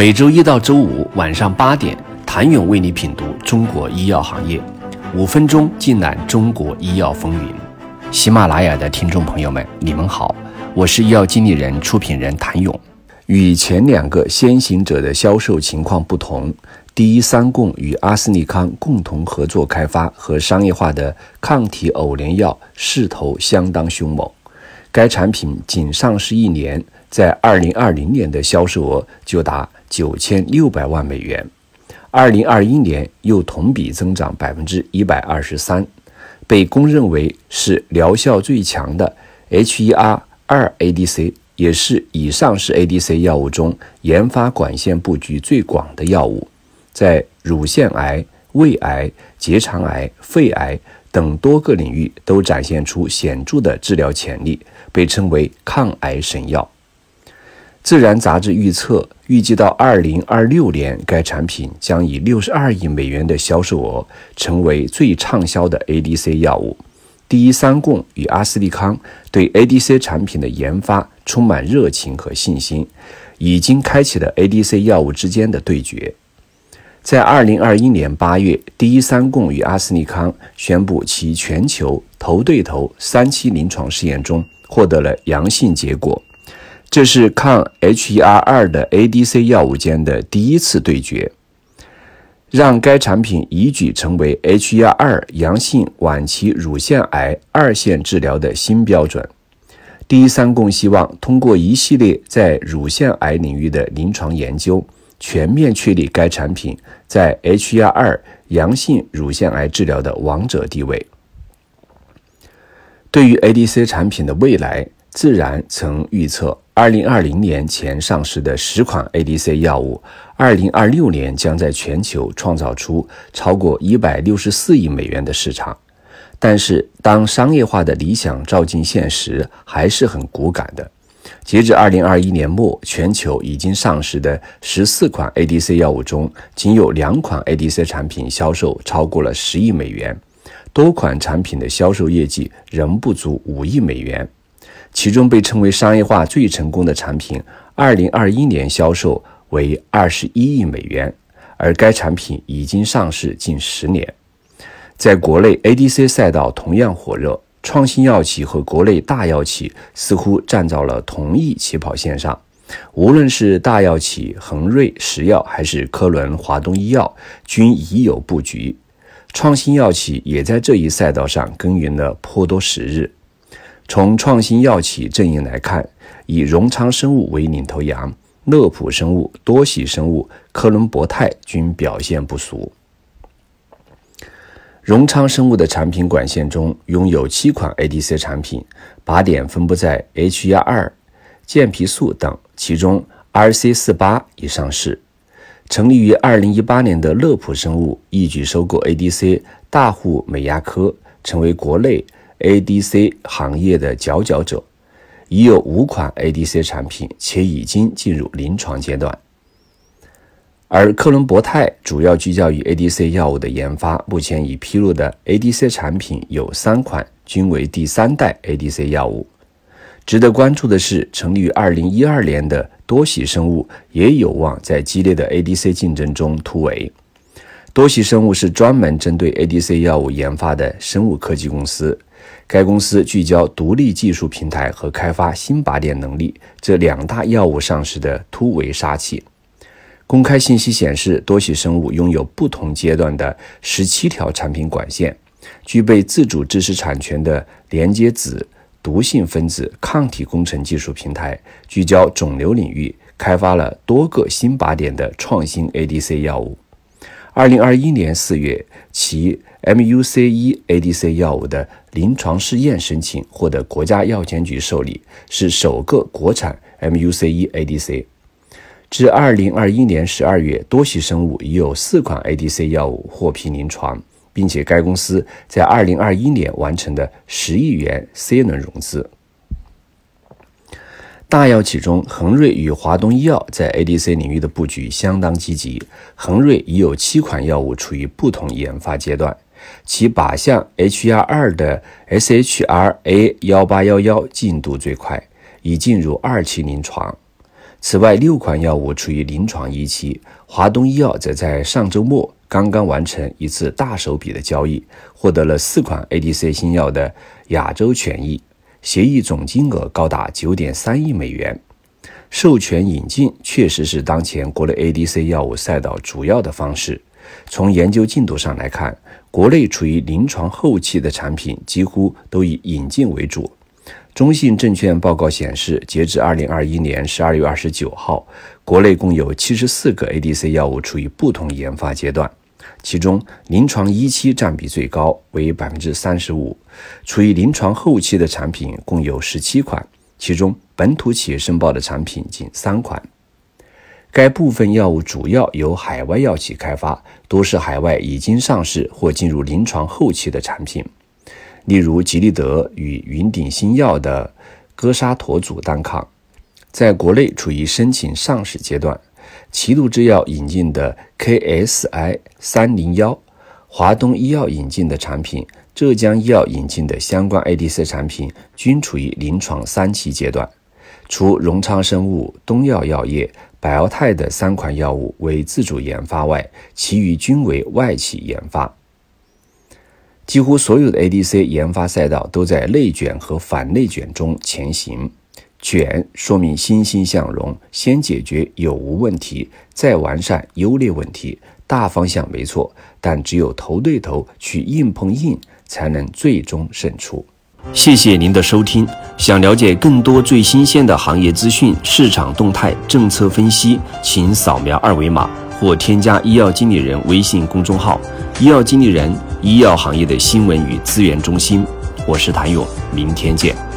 每周一到周五晚上八点，谭勇为你品读中国医药行业，五分钟尽览中国医药风云。喜马拉雅的听众朋友们，你们好，我是医药经理人、出品人谭勇。与前两个先行者的销售情况不同，第一三共与阿斯利康共同合作开发和商业化的抗体偶联药势头相当凶猛。该产品仅上市一年，在二零二零年的销售额就达九千六百万美元，二零二一年又同比增长百分之一百二十三，被公认为是疗效最强的 HER 二 ADC，也是已上市 ADC 药物中研发管线布局最广的药物，在乳腺癌、胃癌、结肠癌、肺癌。等多个领域都展现出显著的治疗潜力，被称为抗癌神药。自然杂志预测，预计到二零二六年，该产品将以六十二亿美元的销售额，成为最畅销的 ADC 药物。第一三共与阿斯利康对 ADC 产品的研发充满热情和信心，已经开启了 ADC 药物之间的对决。在二零二一年八月，第一三共与阿斯利康宣布其全球头对头三期临床试验中获得了阳性结果，这是抗 HER2 的 ADC 药物间的第一次对决，让该产品一举成为 HER2 阳性晚期乳腺癌二线治疗的新标准。第一三共希望通过一系列在乳腺癌领域的临床研究。全面确立该产品在 HER2 阳性乳腺癌治疗的王者地位。对于 ADC 产品的未来，自然曾预测，2020年前上市的十款 ADC 药物，2026年将在全球创造出超过164亿美元的市场。但是，当商业化的理想照进现实，还是很骨感的。截至二零二一年末，全球已经上市的十四款 ADC 药物中，仅有两款 ADC 产品销售超过了十亿美元，多款产品的销售业绩仍不足五亿美元。其中被称为商业化最成功的产品，二零二一年销售为二十一亿美元，而该产品已经上市近十年，在国内 ADC 赛道同样火热。创新药企和国内大药企似乎站在了同一起跑线上，无论是大药企恒瑞石药还是科伦华东医药，均已有布局。创新药企也在这一赛道上耕耘了颇多时日。从创新药企阵营来看，以荣昌生物为领头羊，乐普生物、多喜生物、科伦博泰均表现不俗。荣昌生物的产品管线中拥有七款 ADC 产品，靶点分布在 HER2、健脾素等，其中 RC 四八已上市。成立于2018年的乐普生物一举收购 ADC 大户美亚科，成为国内 ADC 行业的佼佼者，已有五款 ADC 产品，且已经进入临床阶段。而克伦博泰主要聚焦于 ADC 药物的研发，目前已披露的 ADC 产品有三款，均为第三代 ADC 药物。值得关注的是，成立于2012年的多喜生物也有望在激烈的 ADC 竞争中突围。多喜生物是专门针对 ADC 药物研发的生物科技公司，该公司聚焦独立技术平台和开发新靶点能力这两大药物上市的突围杀器。公开信息显示，多喜生物拥有不同阶段的十七条产品管线，具备自主知识产权的连接子毒性分子抗体工程技术平台，聚焦肿瘤领域，开发了多个新靶点的创新 ADC 药物。二零二一年四月，其 MUC1 ADC 药物的临床试验申请获得国家药监局受理，是首个国产 MUC1 ADC。至二零二一年十二月，多喜生物已有四款 ADC 药物获批临床，并且该公司在二零二一年完成的十亿元 C 轮融资。大药企中，恒瑞与华东医药在 ADC 领域的布局相当积极。恒瑞已有七款药物处于不同研发阶段，其靶向 HR2 的 SHRA 幺八幺幺进度最快，已进入二期临床。此外，六款药物处于临床一期。华东医药则在上周末刚刚完成一次大手笔的交易，获得了四款 ADC 新药的亚洲权益，协议总金额高达九点三亿美元。授权引进确实是当前国内 ADC 药物赛道主要的方式。从研究进度上来看，国内处于临床后期的产品几乎都以引进为主。中信证券报告显示，截至二零二一年十二月二十九号，国内共有七十四个 ADC 药物处于不同研发阶段，其中临床一期占比最高，为百分之三十五；处于临床后期的产品共有十七款，其中本土企业申报的产品仅三款。该部分药物主要由海外药企开发，多是海外已经上市或进入临床后期的产品。例如，吉利德与云顶新药的戈沙妥组单抗，在国内处于申请上市阶段；齐鲁制药引进的 KSI 三零幺，华东医药引进的产品，浙江医药引进的相关 ADC 产品，均处于临床三期阶段。除荣昌生物、东药药业、百奥泰的三款药物为自主研发外，其余均为外企研发。几乎所有的 ADC 研发赛道都在内卷和反内卷中前行。卷说明欣欣向荣，先解决有无问题，再完善优劣问题。大方向没错，但只有头对头去硬碰硬，才能最终胜出。谢谢您的收听。想了解更多最新鲜的行业资讯、市场动态、政策分析，请扫描二维码或添加医药经理人微信公众号“医药经理人”。医药行业的新闻与资源中心，我是谭勇，明天见。